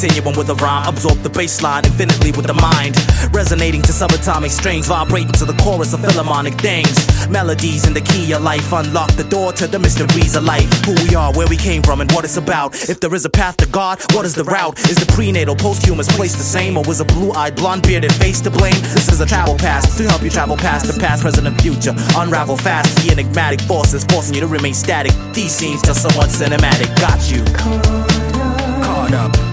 continuum with a rhyme, absorb the baseline infinitely with the mind, resonating to subatomic strings, vibrating to the chorus of philharmonic things. Melodies in the key of life unlock the door to the mysteries of life. Who we are, where we came from, and what it's about. If there is a path to God, what is the route? Is the prenatal, posthumous place the same, or was a blue-eyed, blonde-bearded face to blame? This is a travel pass to help you travel past the past, present, and future. Unravel fast the enigmatic forces forcing you to remain static. These scenes just somewhat cinematic. Got you caught up.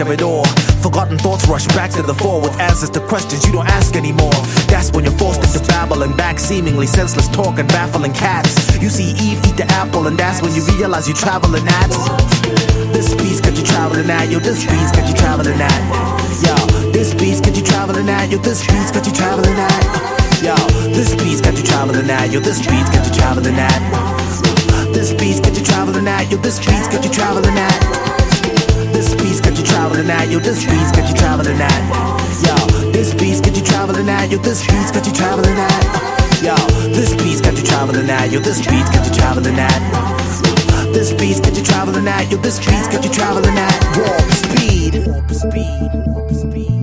Capture it all. Forgotten thoughts rush back to the fore with answers to questions you don't ask anymore. That's when you're forced into babbling back, seemingly senseless talk and baffling cats. You see Eve eat the apple, and that's when you realize you're traveling at. This beat's got you traveling at, yo. This beat's got you traveling at. Yo, this beat's got you traveling at, yo. This beat's got you traveling at. Yo, this beat's got you traveling at, yo. This beat's got you traveling at. This beat's got you traveling at, yo. This beat's got you traveling at. This beat's got you traveling at, yo. This beat's got you traveling at. Yo, this beat's got you traveling at, yo. This beat's got you traveling at. Yo, this beat's got you traveling at, yo. This beat's got you traveling at. This beat's got you traveling at. Yo, this beat's got you traveling at warp speed. Warp speed. Warp speed.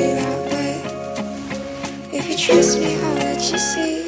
that way. If you trust me, I'll let you see.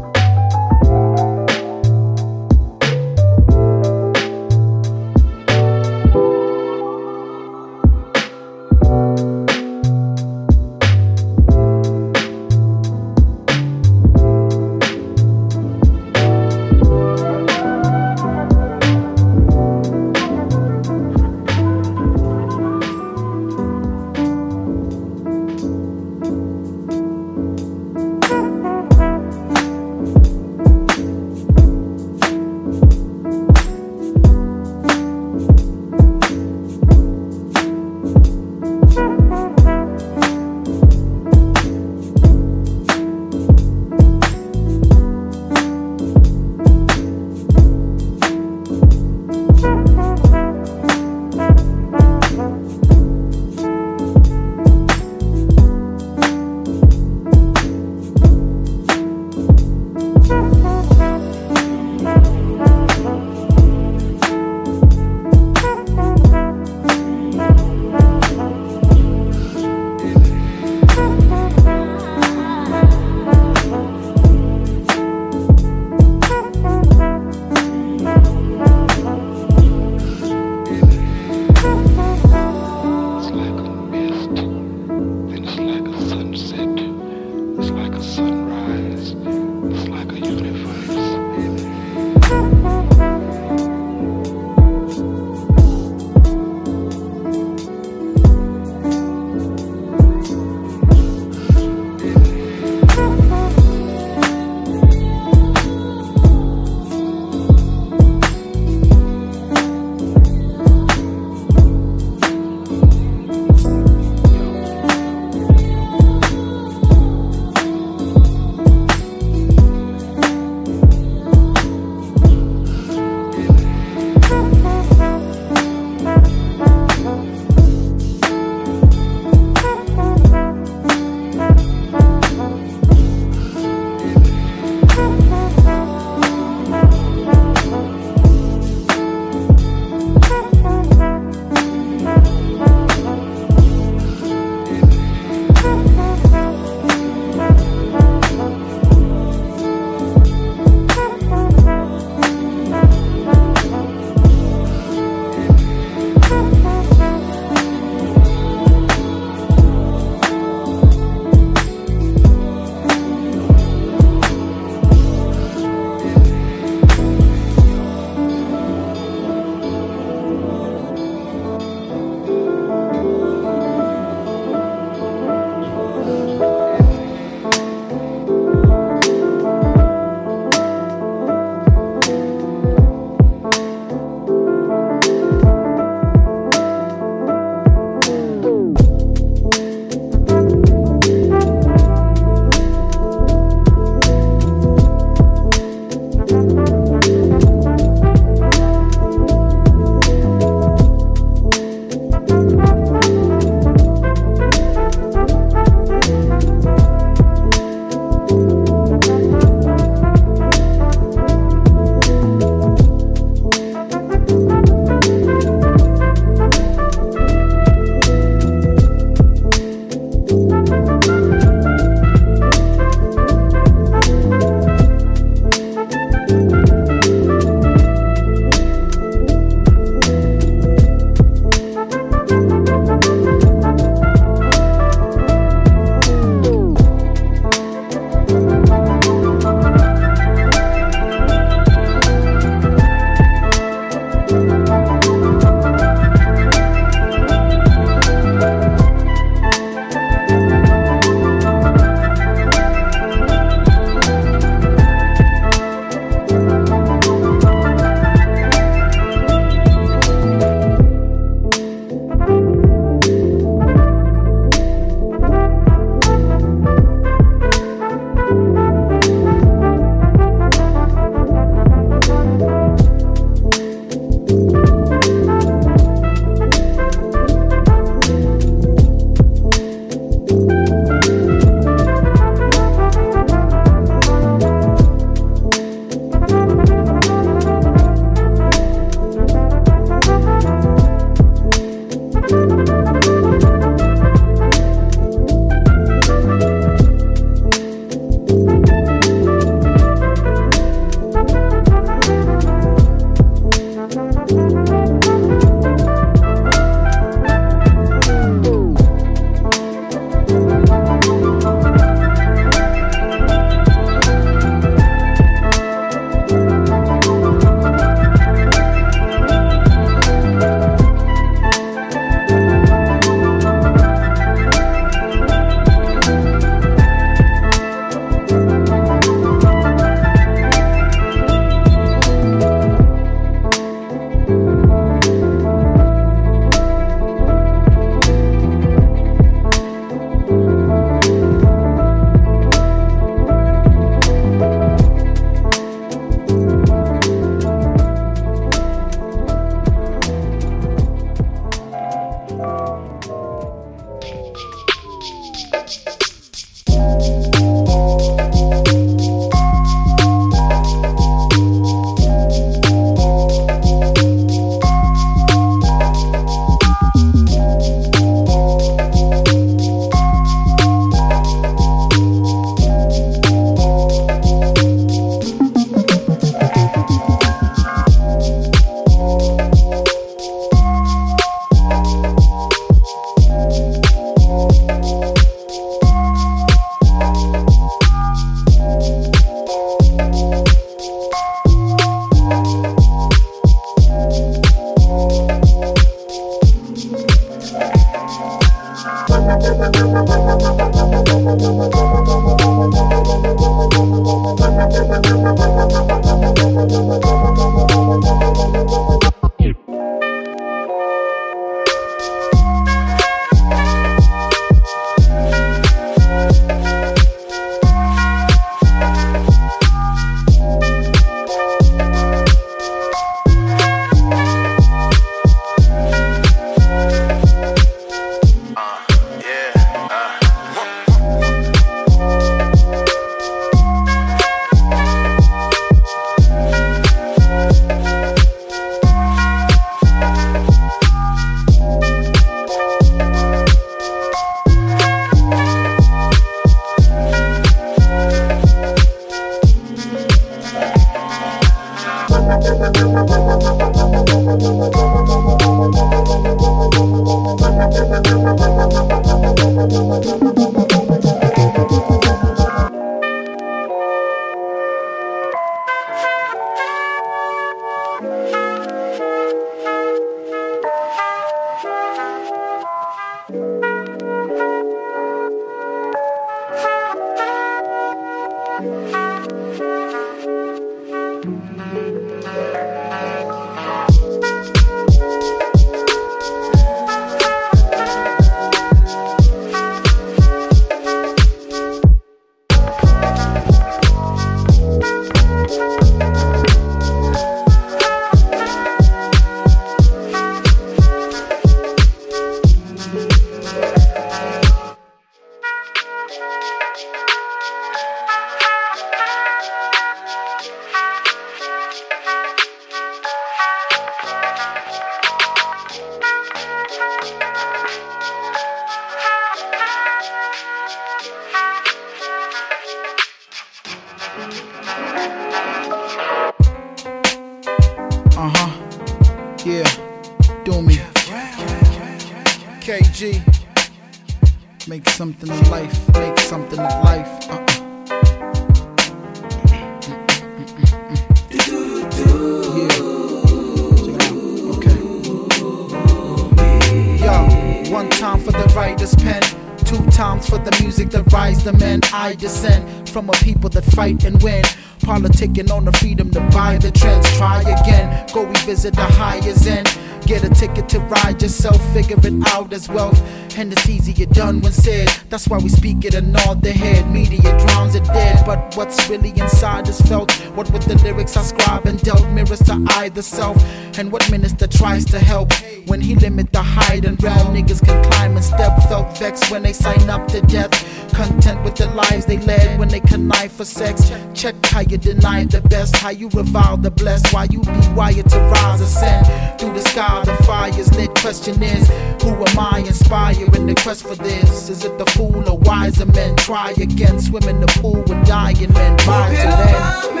Time for the writer's pen. Two times for the music that rise the men. I descend from a people that fight and win. Politicking on the freedom to buy the trends. Try again, go revisit the highest end. Get a ticket to ride yourself, figure it out as well. And it's easier done when said. That's why we speak it and nod the head. Media drowns it dead, but what's really inside is felt. What with the lyrics I scribe and dealt mirrors to either self. And what minister tries to help when he limit the height and realm. Niggas can climb and step, felt vexed when they sign up to death. Content with the lives they led when they connive for sex. Check how you deny the best, how you revile the blessed, why you be wired to rise ascend. Through the sky, the fire's lit. Question is, who am I inspiring the quest for this? Is it the fool or wiser men? Try again, swim in the pool with dying men. Bye to them.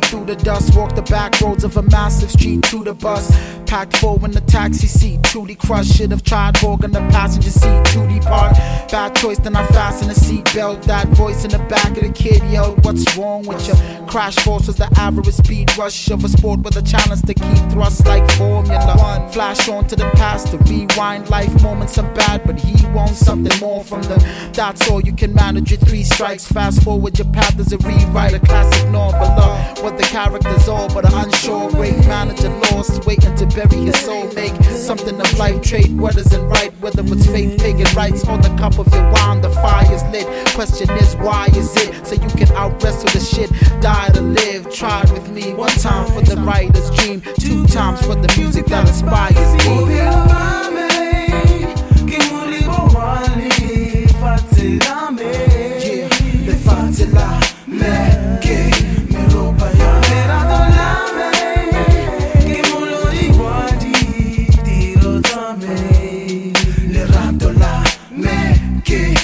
week. With the the dust. Walk the back roads of a massive street to the bus. Packed full in the taxi seat, truly crushed. Should have tried in the passenger seat to depart. Bad choice, then I fastened the seatbelt. That voice in the back of the kid yelled, What's wrong with you? Crash force was the average speed rush of a sport with a challenge to keep thrust like Formula One. Flash on to the past to rewind life moments. I'm bad, but he wants something more from them. That's all you can manage your three strikes. Fast forward your path as a rewrite, a classic novella. What the characters all, but an unsure great manager lost, waiting to bury his soul. Make something of life, trade what isn't right, whether it's faith, pagan rites, on the cup of your wine. The fire's lit. Question is, why is it? So you can out wrestle the shit, die to live. Try it with me one time for the writer's dream, two times for the music that inspires me. Yeah, me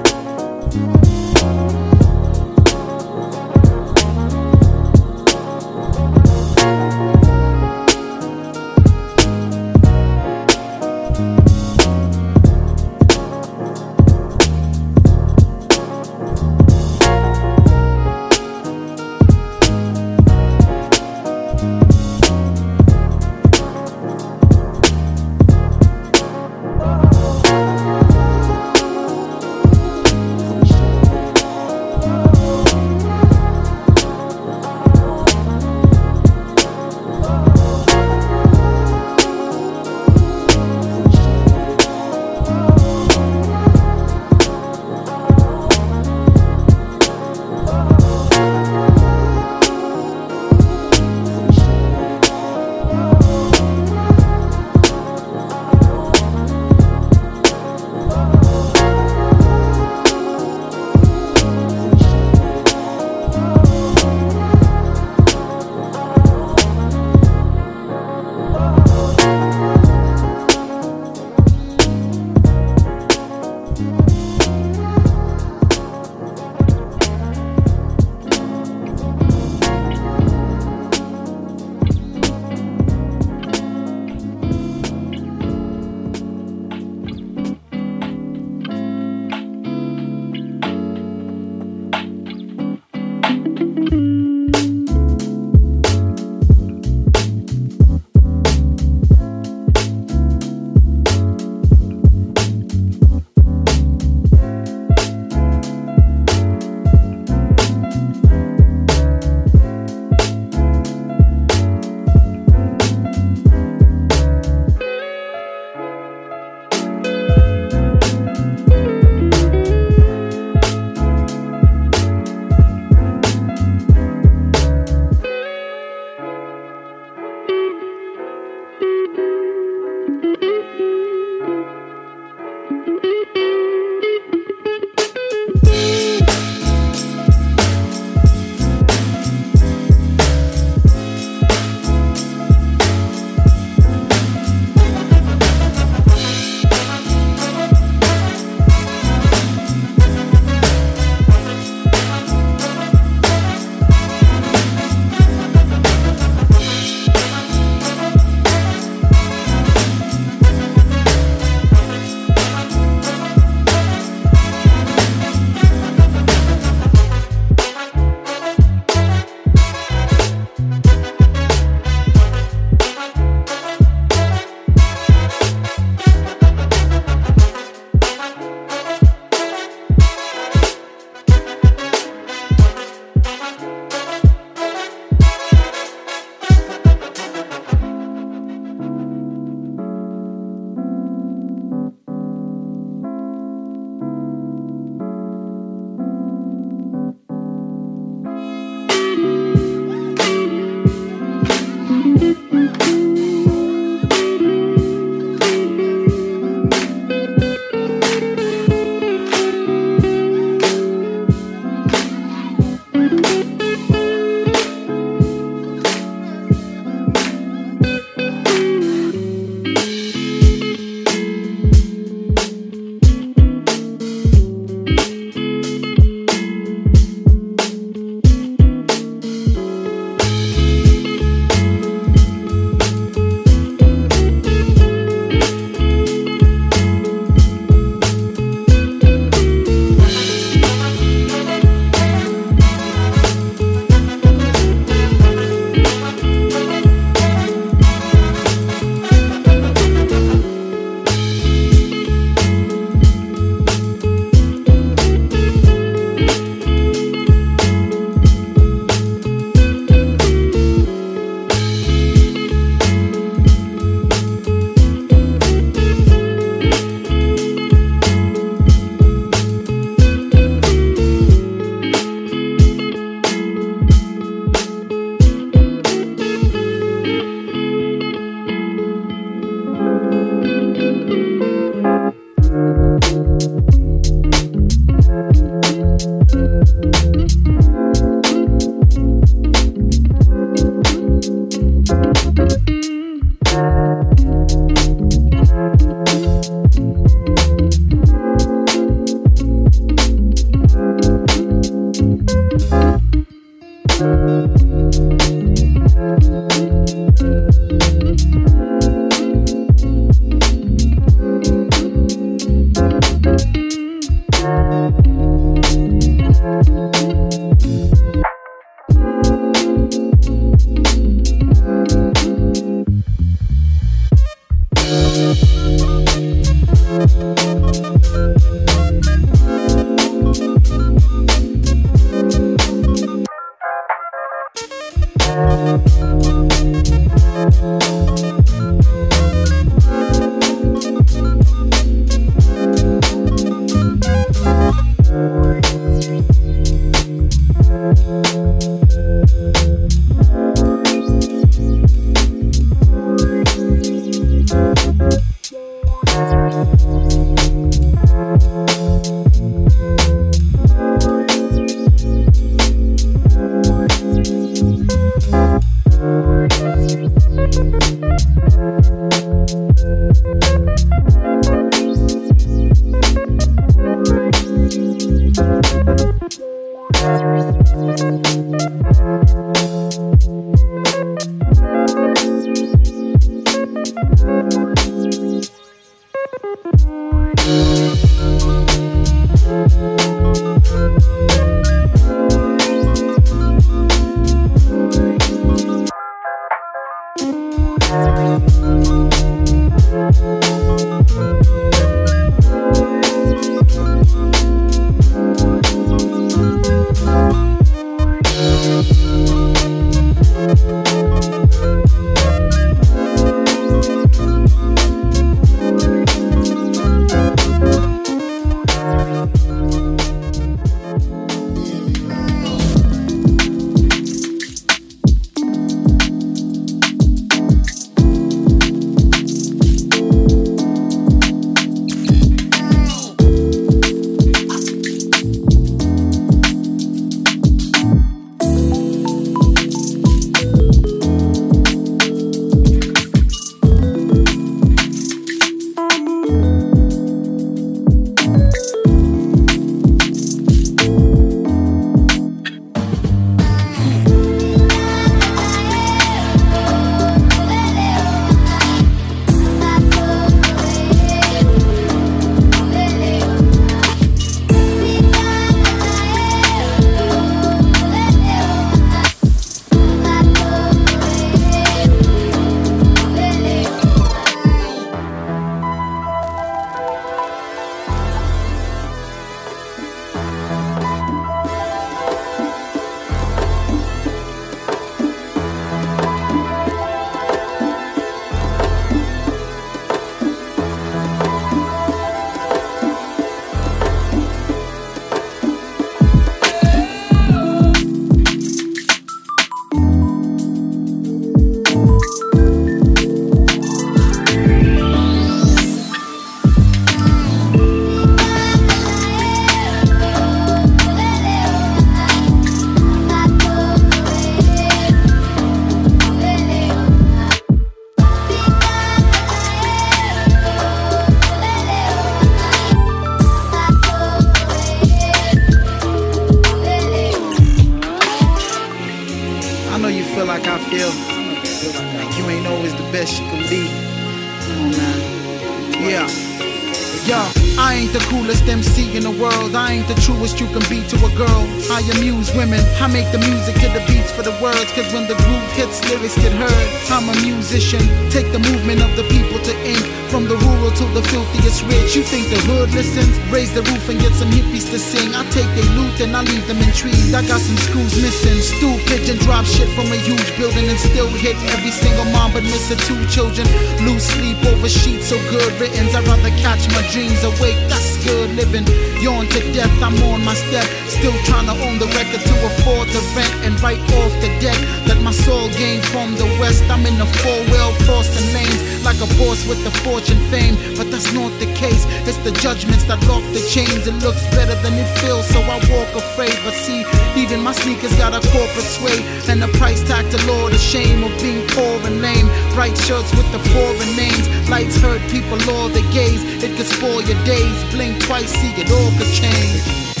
Musician. Take the movement of the people to ink. From the rural to the filthiest rich. You think the hood listens? Raise the roof and get some hippies to sing. I take their loot and I leave them intrigued. I got some screws missing. Stool pigeon drop shit from a huge building and still hit every single mom but miss her two children. Lose sleep over sheets so good written. I'd rather catch my dreams awake. That's good living. Yawn to death, I'm on my step. Still trying to own the record to afford the rent and write off the debt that my soul gained from the west. I'm in the four wheel crossing lanes like a boss with the fortune fame. But that's not the case. It's the judgments that lock the chains. It looks better than it feels, so I walk afraid. But see, even my sneakers got a corporate sway and a price tag to lure the shame of being poor and lame. Bright shirts with the foreign names. Lights hurt people all the gaze. It could spoil your days. Blink twice, see it all could change.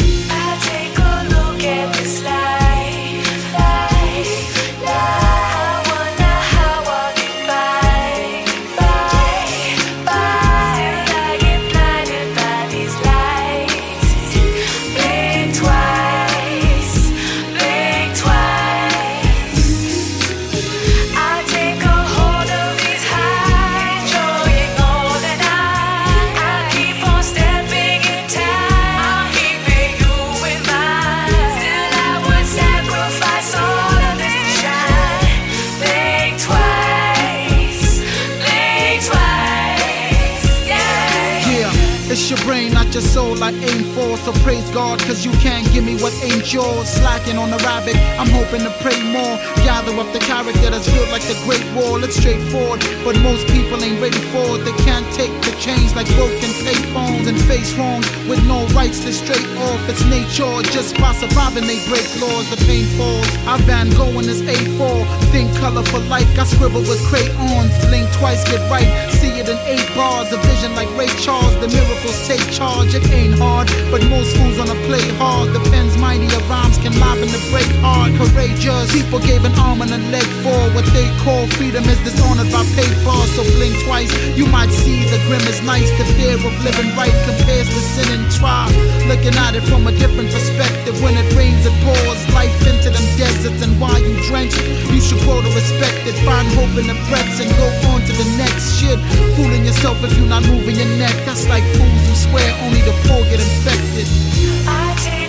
Your soul I aim for. So praise God, cause you can't give me what ain't yours. Slacking on the rabbit, I'm hoping to pray more. Gather up the character that's built like the Great Wall. It's straightforward, but most people ain't ready for it. They can't take the change like broken payphones and face wrongs with no rights to straight off. It's nature, just by surviving they break laws. The pain falls. I Van Gogh in this A4. Think colorful like I scribble with crayons. Blink twice, get right. See it in eight bars. A vision like Ray Charles. The miracles take charge. It ain't hard, but most fools wanna play hard. The pen's mightier rhymes can liven the break heart. courageous. People gave an arm and a leg for what they call freedom is dishonored by paper. So blink twice, you might see the grim is nice. The fear of living right compares to sin and try. Looking at it from a different perspective. When it rains, it pours life into them deserts. And while you drench, you should grow to respect it. Find hope in the breaths and go on to the next shit. Fooling yourself if you're not moving your neck. That's like fools who swear only the poor get infected.